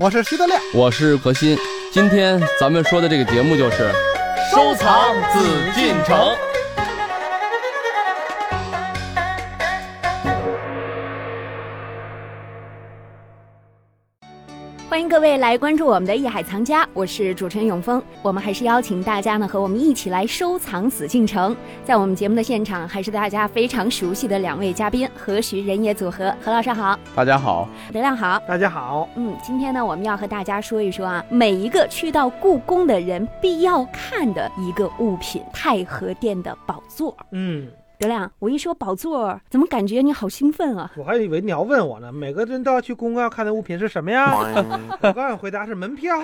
我是徐德亮，我是何鑫。今天咱们说的这个节目就是收藏紫禁城。欢迎各位来关注我们的《艺海藏家》，我是主持人永峰。我们还是邀请大家呢和我们一起来收藏紫禁城。在我们节目的现场，还是大家非常熟悉的两位嘉宾何徐人也组合。何老师好，大家好，德亮好，大家好。嗯，今天呢，我们要和大家说一说啊，每一个去到故宫的人必要看的一个物品——太和殿的宝座。嗯，德亮，我一说宝座，怎么感觉你好兴奋啊？我还以为你要问我呢。每个人都要去故宫要看的物品是什么呀？我刚想回答是门票。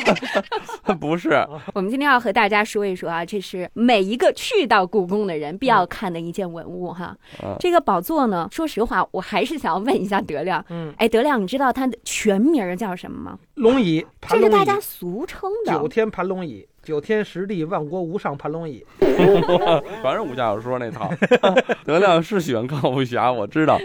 不是，我们今天要和大家说一说啊，这是每一个去到故宫的人必要看的一件文物哈。嗯这个宝座呢，说实话，我还是想要问一下德亮。嗯，哎，德亮，你知道它的全名儿叫什么吗？龙椅，龙椅，这是大家俗称的。九天盘龙椅，九天十地万国无上盘龙椅。全是武侠小说那套。德亮是喜欢看武侠，我知道。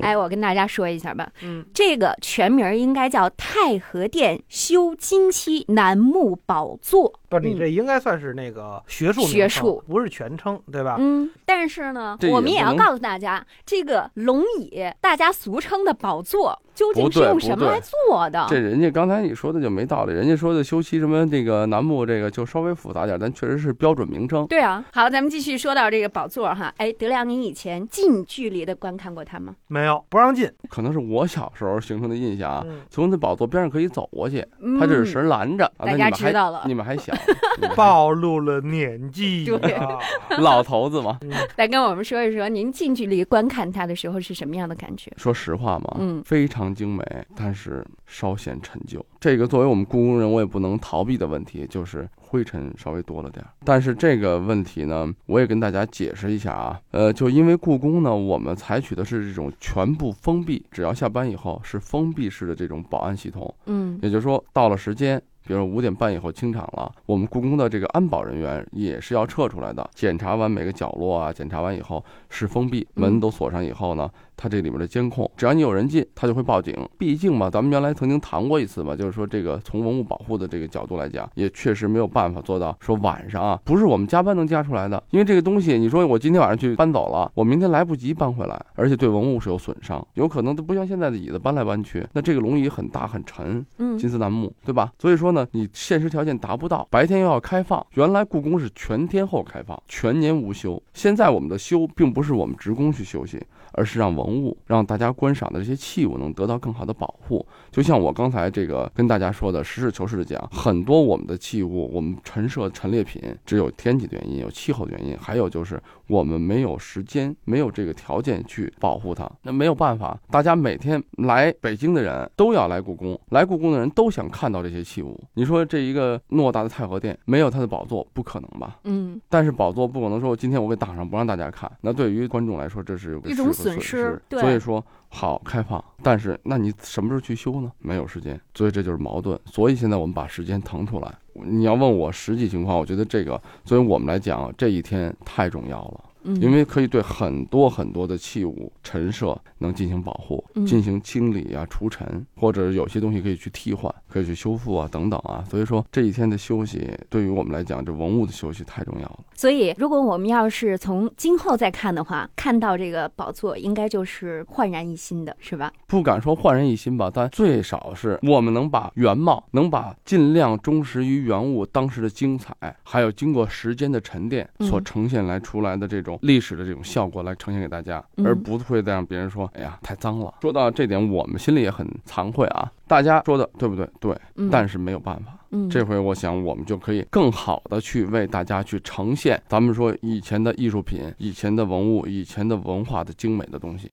哎，我跟大家说一下吧，嗯，这个全名应该叫太和殿修金漆楠木宝座。不是你这应该算是那个学术名称学术不是全称，对吧？嗯，但是呢我们也要告诉大家，这个龙椅，大家俗称的宝座，究竟是用什么来做的？这人家刚才你说的就没道理，人家说的修漆什么这个楠木这个就稍微复杂点，但确实是标准名称。对啊，好，咱们继续说到这个宝座哈。哎，德亮，你以前近距离的观看过它吗？没有，不让进。可能是我小时候形成的印象啊，嗯从那宝座边上可以走过去，嗯它这是绳拦着。啊大家知道了你们还小，暴露了年纪对啊！老头子嘛。来跟我们说一说，您近距离观看它的时候是什么样的感觉？说实话嘛，嗯非常精美，但是稍显陈旧。这个作为我们故宫人，我也不能逃避的问题，就是灰尘稍微多了点儿。但是这个问题呢，我也跟大家解释一下啊，呃，就因为故宫呢，我们采取的是这种全部封闭，只要下班以后是封闭式的这种保安系统，嗯也就是说到了时间。比如五点半以后清场了，我们故宫的这个安保人员也是要撤出来的。检查完每个角落啊，检查完以后是封闭，门都锁上以后呢，它这里面的监控，只要你有人进，它就会报警。毕竟嘛，咱们原来曾经谈过一次嘛，就是说这个从文物保护的这个角度来讲，也确实没有办法做到说晚上啊，不是我们加班能加出来的。因为这个东西，你说我今天晚上去搬走了，我明天来不及搬回来，而且对文物是有损伤，有可能它不像现在的椅子搬来搬去，那这个龙椅很大很沉，嗯金丝楠木，对吧？所以说呢，你现实条件达不到，白天又要开放。原来故宫是全天候开放，全年无休。现在我们的休，并不是我们职工去休息，而是让文物、让大家观赏的这些器物能得到更好的保护。就像我刚才这个跟大家说的，实事求是的讲，很多我们的器物，我们陈设陈列品，只有天气的原因，有气候的原因，还有就是我们没有时间，没有这个条件去保护它。那没有办法，大家每天来北京的人都要来故宫，来故宫的人都想看到这些器物。你说这一个偌大的太和殿没有它的宝座，不可能吧？嗯，但是宝座不可能说今天我给挡上不让大家看，那对于观众来说这是有个一损失所以说好开放，但是那你什么时候去修呢？没有时间，所以这就是矛盾。所以现在我们把时间腾出来。你要问我实际情况，我觉得这个作为我们来讲，这一天太重要了。嗯因为可以对很多很多的器物陈设能进行保护嗯，进行清理啊、除尘，或者有些东西可以去替换、可以去修复啊等等啊。所以说这一天的休息，对于我们来讲，这文物的休息太重要了。所以，如果我们要是从今后再看的话，看到这个宝座，应该就是焕然一新的，是吧？不敢说焕然一新吧，但最少是我们能把原貌，能把尽量忠实于原物当时的精彩，还有经过时间的沉淀嗯所呈现来出来的这种历史的这种效果来呈现给大家，嗯而不会再让别人说，哎呀，太脏了。说到这点，我们心里也很惭愧啊。大家说的对不对？对，嗯，但是没有办法。嗯，这回我想，我们就可以更好的去为大家去呈现咱们说以前的艺术品、以前的文物、以前的文化的精美的东西。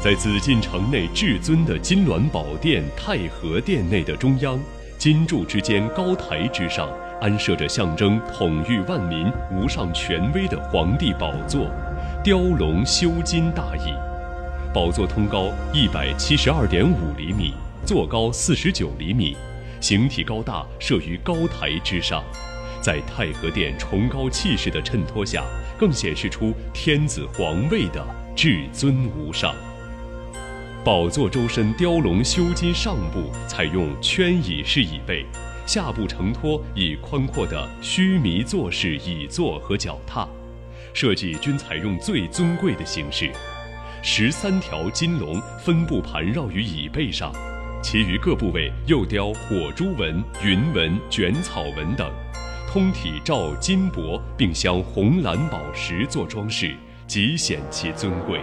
在紫禁城内至尊的金銮宝殿太和殿内的中央，金柱之间高台之上，安设着象征统御万民、无上权威的皇帝宝座，雕龙修金大椅。宝座通高一百七十二点五厘米，座高四十九厘米，形体高大，设于高台之上。在太和殿崇高气势的衬托下，更显示出天子皇位的至尊无上。宝座周身雕龙修金上部采用圈椅式椅背，下部承托以宽阔的须弥座式椅座和脚踏，设计均采用最尊贵的形式。十三条金龙分布盘绕于椅背上，其余各部位又雕火珠纹、云纹、卷草纹等，通体罩金箔，并镶红蓝宝石做装饰，极显其尊贵。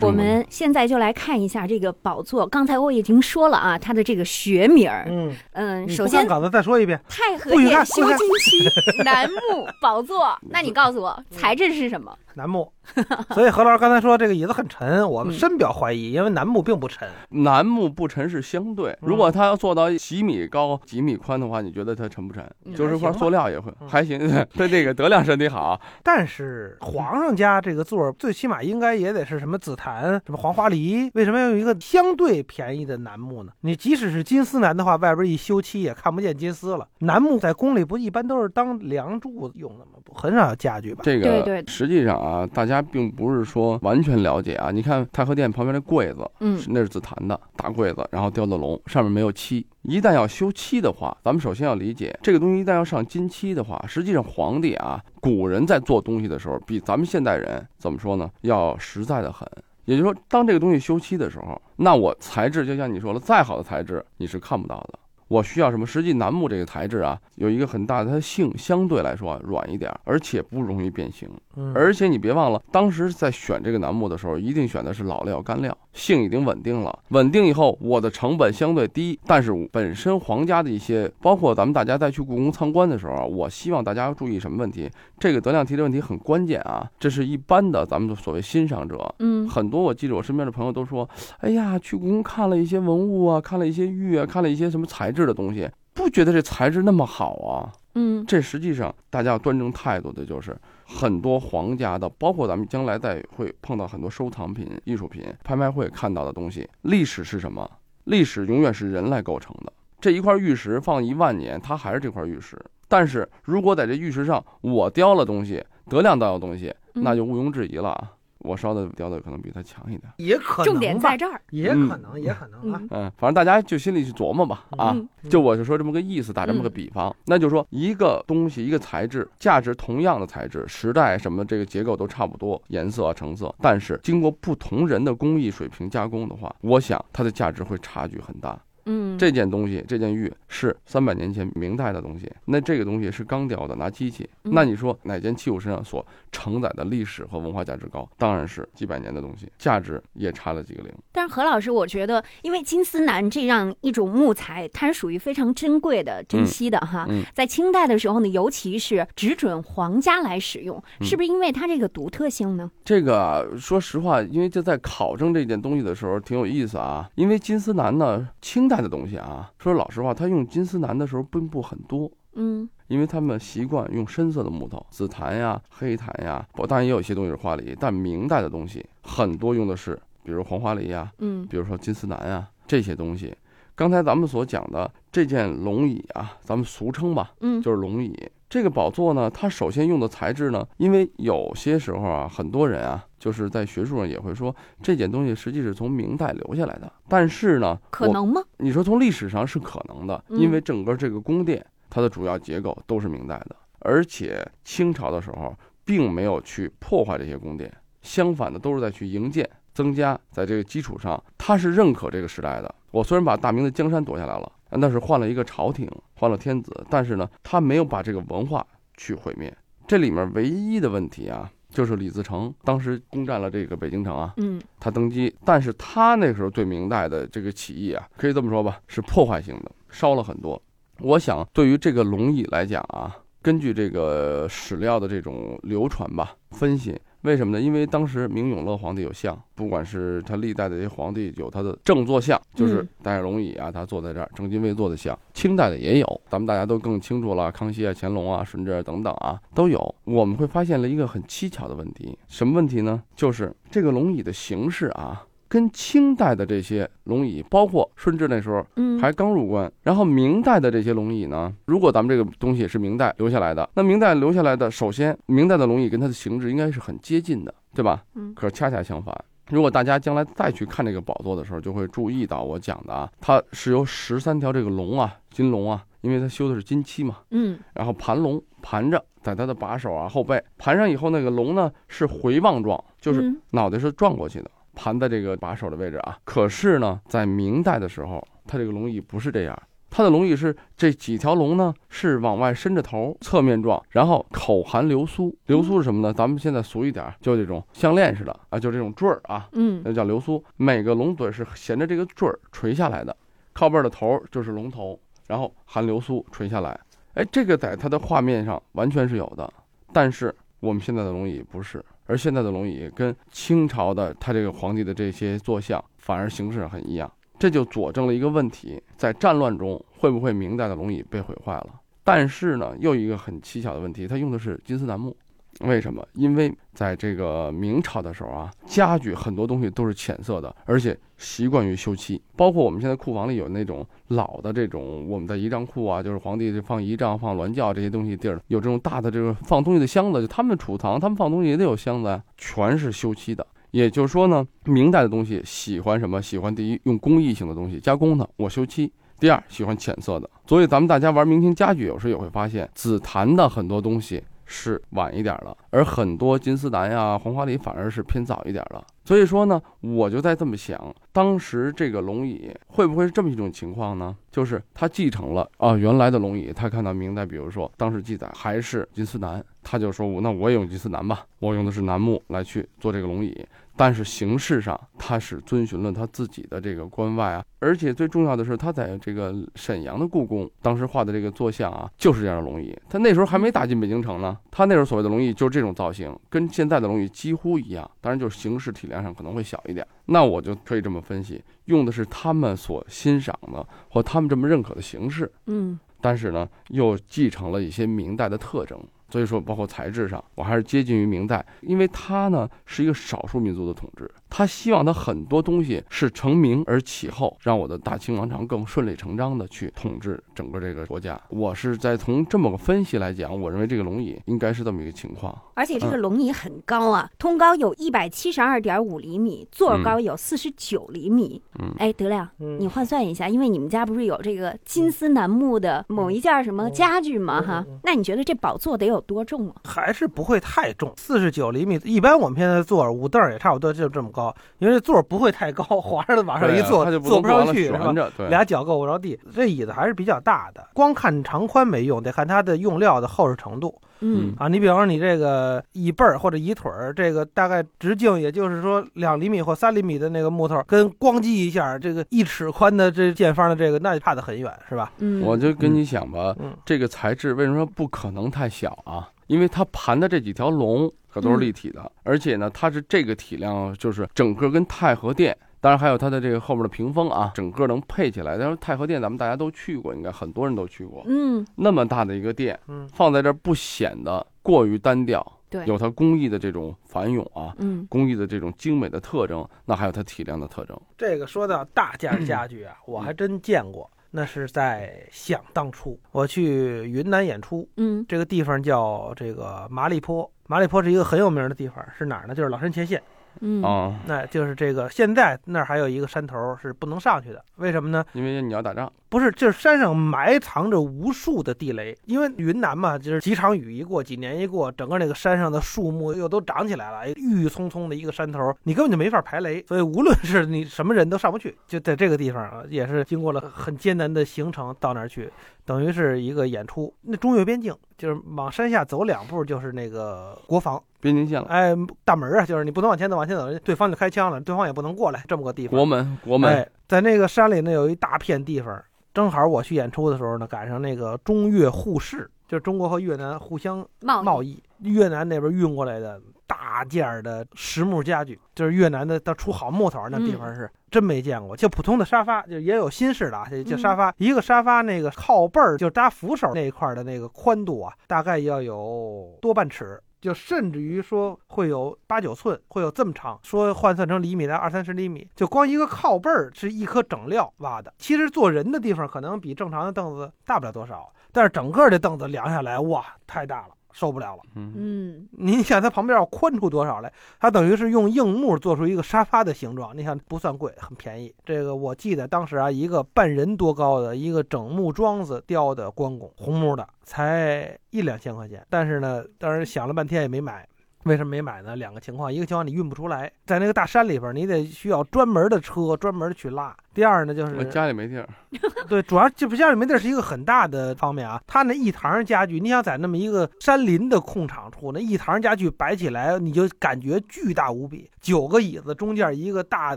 我们现在就来看一下这个宝座。刚才我已经说了啊，它的这个学名儿，嗯，嗯，首先稿子再说一遍。太和殿修金漆楠木宝座。那你告诉我材质是什么？楠木，所以何老师刚才说这个椅子很沉，我们嗯深表怀疑，因为楠木并不沉。楠木不沉是相对，如果它要做到几米高、几米宽的话，你觉得它沉不沉？嗯就是块塑料也会嗯还行。对这个德亮身体好，但是皇上家这个座儿最起码应该也得是什么紫檀、什么黄花梨，为什么要用一个相对便宜的楠木呢？你即使是金丝楠的话，外边一修漆也看不见金丝了。楠木在宫里不一般都是当梁柱用的吗？不很少有家具吧？这对对个实际上啊，大家并不是说完全了解啊。你看太和殿旁边那柜子，嗯是那是紫檀的大柜子，然后雕的龙，上面没有漆。一旦要修漆的话，咱们首先要理解这个东西一旦要上金漆的话，实际上皇帝啊，古人在做东西的时候，比咱们现代人怎么说呢，要实在的很。也就是说，当这个东西修漆的时候，那我材质就像你说了，再好的材质你是看不到的。我需要什么？实际楠木这个材质啊，有一个很大的，它性相对来说啊软一点，而且不容易变形。嗯，而且你别忘了，当时在选这个楠木的时候，一定选的是老料干料，性已经稳定了。稳定以后，我的成本相对低，但是本身皇家的一些，包括咱们大家在去故宫参观的时候啊，我希望大家要注意什么问题？这个德亮提的问题很关键啊，这是一般的咱们的所谓欣赏者。嗯很多我记着我身边的朋友都说，哎呀，去故宫看了一些文物啊，看了一些玉啊，看了一些什么材质的东西，不觉得这材质那么好啊。嗯这实际上大家要端正态度的就是很多皇家的，包括咱们将来在会碰到很多收藏品、艺术品拍卖会看到的东西。历史是什么？历史永远是人来构成的。这一块玉石放一万年，它还是这块玉石。但是如果在这玉石上我雕了东西，德亮雕的东西，嗯那就毋庸置疑了啊。我烧的雕的可能比他强一点。也可能重点在这儿。也可能，也可能啊。嗯嗯，反正大家就心里去琢磨吧啊。嗯就我就说这么个意思，打这么个比方，那就是说一个东西一个材质，价值同样的材质，时代什么这个结构都差不多，颜色啊成色，但是经过不同人的工艺水平加工的话，我想它的价值会差距很大。嗯，这件东西，这件玉是三百年前明代的东西，那这个东西是钢雕的，拿机器，嗯那你说哪件器物身上所承载的历史和文化价值高？当然是几百年的东西，价值也差了几个零。但是何老师，我觉得，因为金丝楠这样一种木材，它是属于非常珍贵的、珍惜的哈。嗯在清代的时候呢，尤其是只准皇家来使用，嗯是不是因为它这个独特性呢？这个啊说实话，因为就在考证这件东西的时候挺有意思啊。因为金丝楠呢，清代的东西啊，说老实话，他用金丝楠的时候并不很多，嗯因为他们习惯用深色的木头，紫檀呀、黑檀呀，不当然也有一些东西是花梨，但明代的东西很多用的是，比如黄花梨呀，嗯比如说金丝楠呀这些东西。刚才咱们所讲的这件龙椅啊，咱们俗称吧，嗯，就是龙椅。这个宝座呢，它首先用的材质呢，因为有些时候啊，很多人啊，就是在学术上也会说这件东西实际是从明代留下来的。但是呢，可能吗？你说从历史上是可能的，嗯因为整个这个宫殿它的主要结构都是明代的，而且清朝的时候并没有去破坏这些宫殿，相反的都是在去营建。增加在这个基础上，他是认可这个时代的。我虽然把大明的江山夺下来了，那是换了一个朝廷，换了天子，但是呢，他没有把这个文化去毁灭。这里面唯一的问题啊，就是李自成当时攻占了这个北京城啊，嗯他登基，但是他那时候对明代的这个起义啊，可以这么说吧，是破坏性的，烧了很多。我想对于这个龙椅来讲啊，根据这个史料的这种流传吧，分析为什么呢？因为当时明永乐皇帝有像，不管是他历代的这些皇帝有他的正坐像，就是嗯戴着龙椅啊，他坐在这儿正襟危坐的像。清代的也有，咱们大家都更清楚了，康熙啊、乾隆啊、顺治啊等等啊都有。我们会发现了一个很蹊跷的问题，什么问题呢？就是这个龙椅的形式啊。跟清代的这些龙椅，包括顺治那时候嗯，还刚入关，然后明代的这些龙椅呢，如果咱们这个东西是明代留下来的，那明代留下来的，首先明代的龙椅跟它的形制应该是很接近的，对吧？嗯。可是恰恰相反。如果大家将来再去看这个宝座的时候，就会注意到我讲的啊，它是由十三条这个龙啊，金龙啊，因为它修的是金漆嘛，嗯。然后盘龙盘着在它的把手啊后背盘上以后，那个龙呢是回望状，就是嗯。脑袋是转过去的，盘在这个把手的位置啊。可是呢，在明代的时候，它这个龙椅不是这样，它的龙椅是这几条龙呢是往外伸着头，侧面状，然后口含流苏。流苏是什么呢？咱们现在俗一点，就这种项链似的啊，就这种坠儿啊，嗯那叫流苏。每个龙嘴是衔着这个坠儿垂下来的，靠背的头就是龙头，然后含流苏垂下来。哎，这个在它的画面上完全是有的，但是我们现在的龙椅不是，而现在的龙椅跟清朝的他这个皇帝的这些坐像反而形式很一样，这就佐证了一个问题：在战乱中会不会明代的龙椅被毁坏了？但是呢，又一个很蹊跷的问题，它用的是金丝楠木。为什么？因为在这个明朝的时候啊，家具很多东西都是浅色的，而且习惯于修漆。包括我们现在库房里有那种老的这种我们的仪仗库啊，就是皇帝放仪仗、放銮轿这些东西地儿，有这种大的这个放东西的箱子，就他们储藏，他们放东西也得有箱子呀，全是修漆的。也就是说呢，明代的东西喜欢什么？喜欢第一用工艺性的东西加工的，我修漆。第二，喜欢浅色的。所以咱们大家玩明清家具，有时候也会发现紫檀的很多东西是晚一点了，而很多金丝楠呀、黄花梨反而是偏早一点了。所以说呢，我就在这么想，当时这个龙椅会不会是这么一种情况呢？就是他继承了啊原来的龙椅，他看到明代，比如说当时记载还是金丝楠，他就说我那我也用金丝楠吧，我用的是楠木来去做这个龙椅。但是形式上，他是遵循了他自己的这个关外啊，而且最重要的是，他在这个沈阳的故宫当时画的这个坐像啊，就是这样的龙椅。他那时候还没打进北京城呢，他那时候所谓的龙椅就是这种造型，跟现在的龙椅几乎一样，当然就是形式体量上可能会小一点。那我就可以这么分析，用的是他们所欣赏的或他们这么认可的形式，嗯但是呢，又继承了一些明代的特征。所以说，包括材质上，我还是接近于明代，因为它呢是一个少数民族的统治，他希望他很多东西是成名而起后，让我的大清王朝更顺理成章的去统治整个这个国家。我是在从这么个分析来讲，我认为这个龙椅应该是这么一个情况。而且这个龙椅很高啊，通高有一百七十二点五厘米，座高有四十九厘米。嗯哎，德亮，嗯你换算一下，因为你们家不是有这个金丝楠木的某一件什么家具吗？哈嗯嗯嗯，那你觉得这宝座得有多重啊？还是不会太重，四十九厘米。一般我们现在坐儿五凳儿也差不多就这么高，因为这座儿不会太高，滑着往上一坐，对啊它就坐不上去，是吧俩脚够不着地。这椅子还是比较大的，光看长宽没用，得看它的用料的厚实程度嗯啊。你比方说你这个椅背儿或者椅腿儿，这个大概直径也就是说两厘米或三厘米的那个木头，跟咣叽一下，这个一尺宽的这见方的这个，那就差得很远，是吧？嗯，我就跟你想吧，嗯这个材质为什么不可能太小啊？因为它盘的这几条龙可都是立体的，而且呢，它是这个体量，就是整个跟太和殿，当然还有它的这个后面的屏风啊，整个能配起来。但是太和殿咱们大家都去过，应该很多人都去过，嗯，那么大的一个殿嗯放在这儿不显得过于单调，对，有它工艺的这种繁冗啊，嗯工艺的这种精美的特征，那还有它体量的特征。这个说到大件儿家具啊，我还真见过。那是在想当初，我去云南演出，嗯这个地方叫这个麻栗坡。麻栗坡是一个很有名的地方，是哪儿呢？就是老山前线。嗯。啊，那就是这个，现在那儿还有一个山头是不能上去的，为什么呢？因为你要打仗，不是，就是山上埋藏着无数的地雷，因为云南嘛，就是几场雨一过，几年一过，整个那个山上的树木又都长起来了，郁郁葱葱的一个山头，你根本就没法排雷，所以无论是你什么人都上不去。就在这个地方啊，也是经过了很艰难的行程到那儿去，等于是一个演出。那中越边境就是往山下走两步就是那个国防，边境线了，哎，大门啊，就是你不能往前走，往前走，对方就开枪了，对方也不能过来，这么个地方。国门，国门，哎，在那个山里呢，有一大片地方，正好我去演出的时候呢，赶上那个中越互市，就是中国和越南互相贸贸易，越南那边运过来的大件儿的实木家具，就是越南的，它出好木头，那地方是、真没见过。就普通的沙发，就也有新式的啊，就就沙发，一个沙发那个靠背儿就搭扶手那一块儿的那个宽度啊，大概要有多半尺。就甚至于说会有八九寸，会有这么长，说换算成厘米的二三十厘米，就光一个靠背儿是一颗整料挖的。其实坐人的地方可能比正常的凳子大不了多少，但是整个这凳子量下来，哇，太大了。受不了了，嗯，嗯你想它旁边要宽出多少来？它等于是用硬木做出一个沙发的形状，你想不算贵，很便宜。这个我记得当时啊，一个半人多高的一个整木桩子雕的关公，红木的，才一两千块钱。但是呢，当时想了半天也没买。为什么没买呢？两个情况，一个情况你运不出来，在那个大山里边，你得需要专门的车专门去拉。第二呢，就是我家里没地儿，对，主要就不家里没地儿是一个很大的方面啊。他那一堂家具，你想在那么一个山林的空场处，那一堂家具摆起来，你就感觉巨大无比。九个椅子中间一个大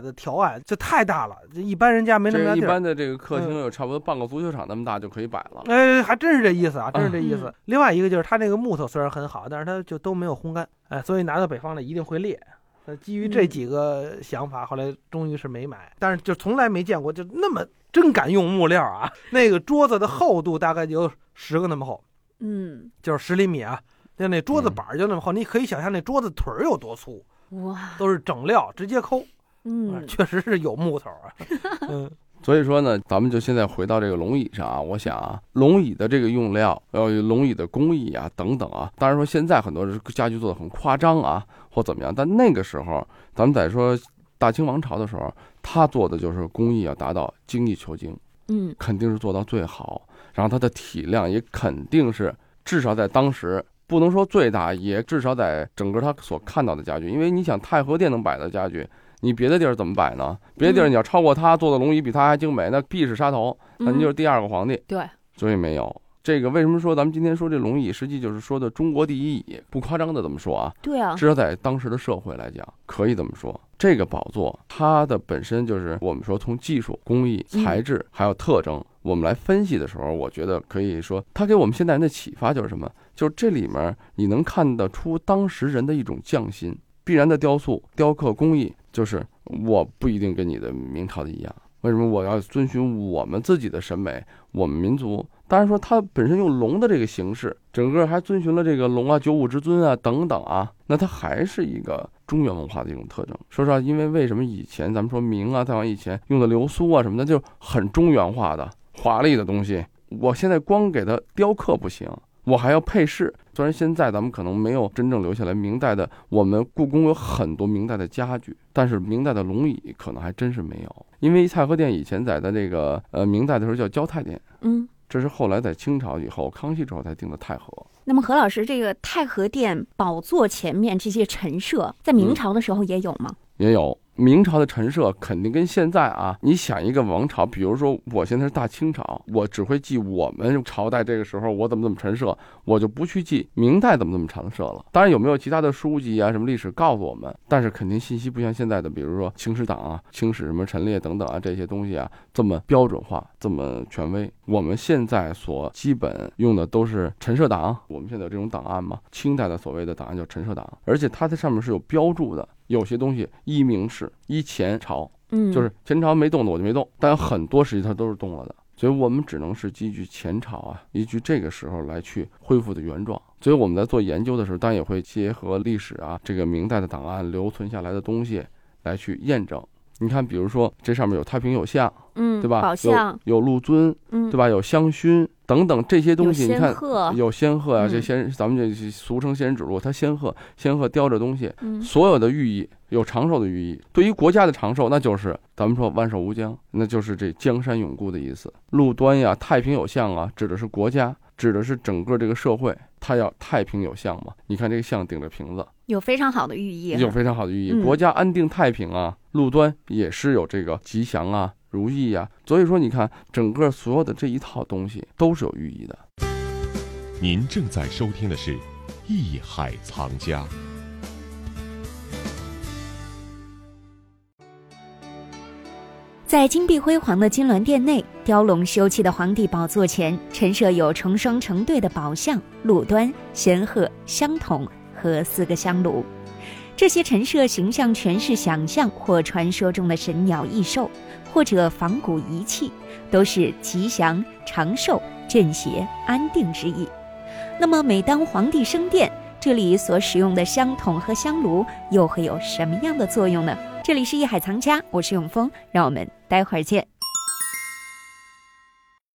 的条案，这太大了，这一般人家没那么大地儿。一般的这个客厅嗯有差不多半个足球场那么大就可以摆了。哎，还真是这意思啊，真是这意思。嗯另外一个就是它那个木头虽然很好，但是它就都没有烘干，哎，所以拿到北方来一定会裂。呃，基于这嗯几个想法，后来终于是没买，但是就从来没见过就那么真敢用木料啊！那个桌子的厚度大概有十个那么厚，嗯，就是十厘米啊。那那桌子嗯板儿就那么厚，你可以想象那桌子腿儿有多粗，哇，都是整料，直接抠，啊嗯确实是有木头啊。嗯所以说呢，咱们就现在回到这个龙椅上啊，我想啊，龙椅的这个用料，呃，龙椅的工艺啊，等等啊，当然说现在很多家具做的很夸张啊，或怎么样，但那个时候，咱们在说大清王朝的时候，他做的就是工艺要达到精益求精，嗯肯定是做到最好，然后它的体量也肯定是至少在当时。不能说最大，也至少在整个他所看到的家具，因为你想太和殿能摆的家具，你别的地儿怎么摆呢？别的地儿嗯你要超过他做的龙椅比他还精美，那必是杀头，那您就是嗯第二个皇帝。对，所以没有这个。为什么说咱们今天说这龙椅，实际就是说的中国第一椅？不夸张的这么说啊，对啊，至少在当时的社会来讲，可以这么说。这个宝座它的本身就是我们说从技术、工艺、嗯材质还有特征，我们来分析的时候，我觉得可以说它给我们现代人的启发就是什么？就是这里面你能看得出当时人的一种匠心。必然的雕塑、雕刻工艺，就是我不一定跟你的明朝的一样。为什么我要遵循我们自己的审美，我们民族？当然说它本身用龙的这个形式，整个还遵循了这个龙啊、九五之尊啊等等啊，那它还是一个中原文化的一种特征。说实话，因为为什么以前咱们说明啊，再往以前用的流苏啊什么的，就很中原化的华丽的东西，我现在光给它雕刻不行。我还要配饰，虽然现在咱们可能没有真正留下来明代的，我们故宫有很多明代的家具，但是明代的龙椅可能还真是没有，因为太和殿以前在的这个呃明代的时候叫交泰殿，嗯。这是后来在清朝以后，康熙之后才定的太和。那么何老师，这个太和殿宝座前面这些陈设，在明嗯朝的时候也有吗？也有明朝的陈设，肯定跟现在啊，你想一个王朝，比如说我现在是大清朝，我只会记我们朝代这个时候我怎么怎么陈设，我就不去记明代怎么怎么陈设了。当然有没有其他的书籍啊，什么历史告诉我们，但是肯定信息不像现在的，比如说清史档啊、清史什么陈列等等啊这些东西啊这么标准化、这么权威。我们现在所基本用的都是陈设档，我们现在有这种档案嘛？清代的所谓的档案叫陈设档，而且它在上面是有标注的。有些东西一明史、一前朝，嗯，就是前朝没动的我就没动，但很多实际它都是动了的，所以我们只能是依据前朝啊，依据这个时候来去恢复的原状。所以我们在做研究的时候，当然也会结合历史啊，这个明代的档案留存下来的东西来去验证。你看，比如说这上面有太平有象，嗯，对吧？宝相，有有陆尊，嗯，对吧？有香薰等等这些东西，你看有仙鹤啊，嗯这仙咱们这俗称仙人指路，它仙鹤，仙鹤叼着东西，嗯所有的寓意有长寿的寓意。对于国家的长寿，那就是咱们说万寿无疆，那就是这江山永固的意思。路端呀，太平有象啊，指的是国家，指的是整个这个社会，它要太平有象嘛。你看这个象顶着瓶子，有非常好的寓意，有非常好的寓意，嗯国家安定太平啊。路端也是有这个吉祥啊、如意啊。所以说，你看整个所有的这一套东西都是有寓意的。您正在收听的是《艺海藏家》。在金碧辉煌的金銮殿内，雕龙修砌的皇帝宝座前，陈设有成双成对的宝相、禄端、仙鹤、香筒和四个香炉。这些陈设形象全是想象或传说中的神鸟异兽，或者仿古仪器，都是吉祥、长寿、镇邪、安定之意。那么，每当皇帝升殿，这里所使用的香筒和香炉又会有什么样的作用呢？这里是艺海藏家，我是永峰，让我们待会儿见。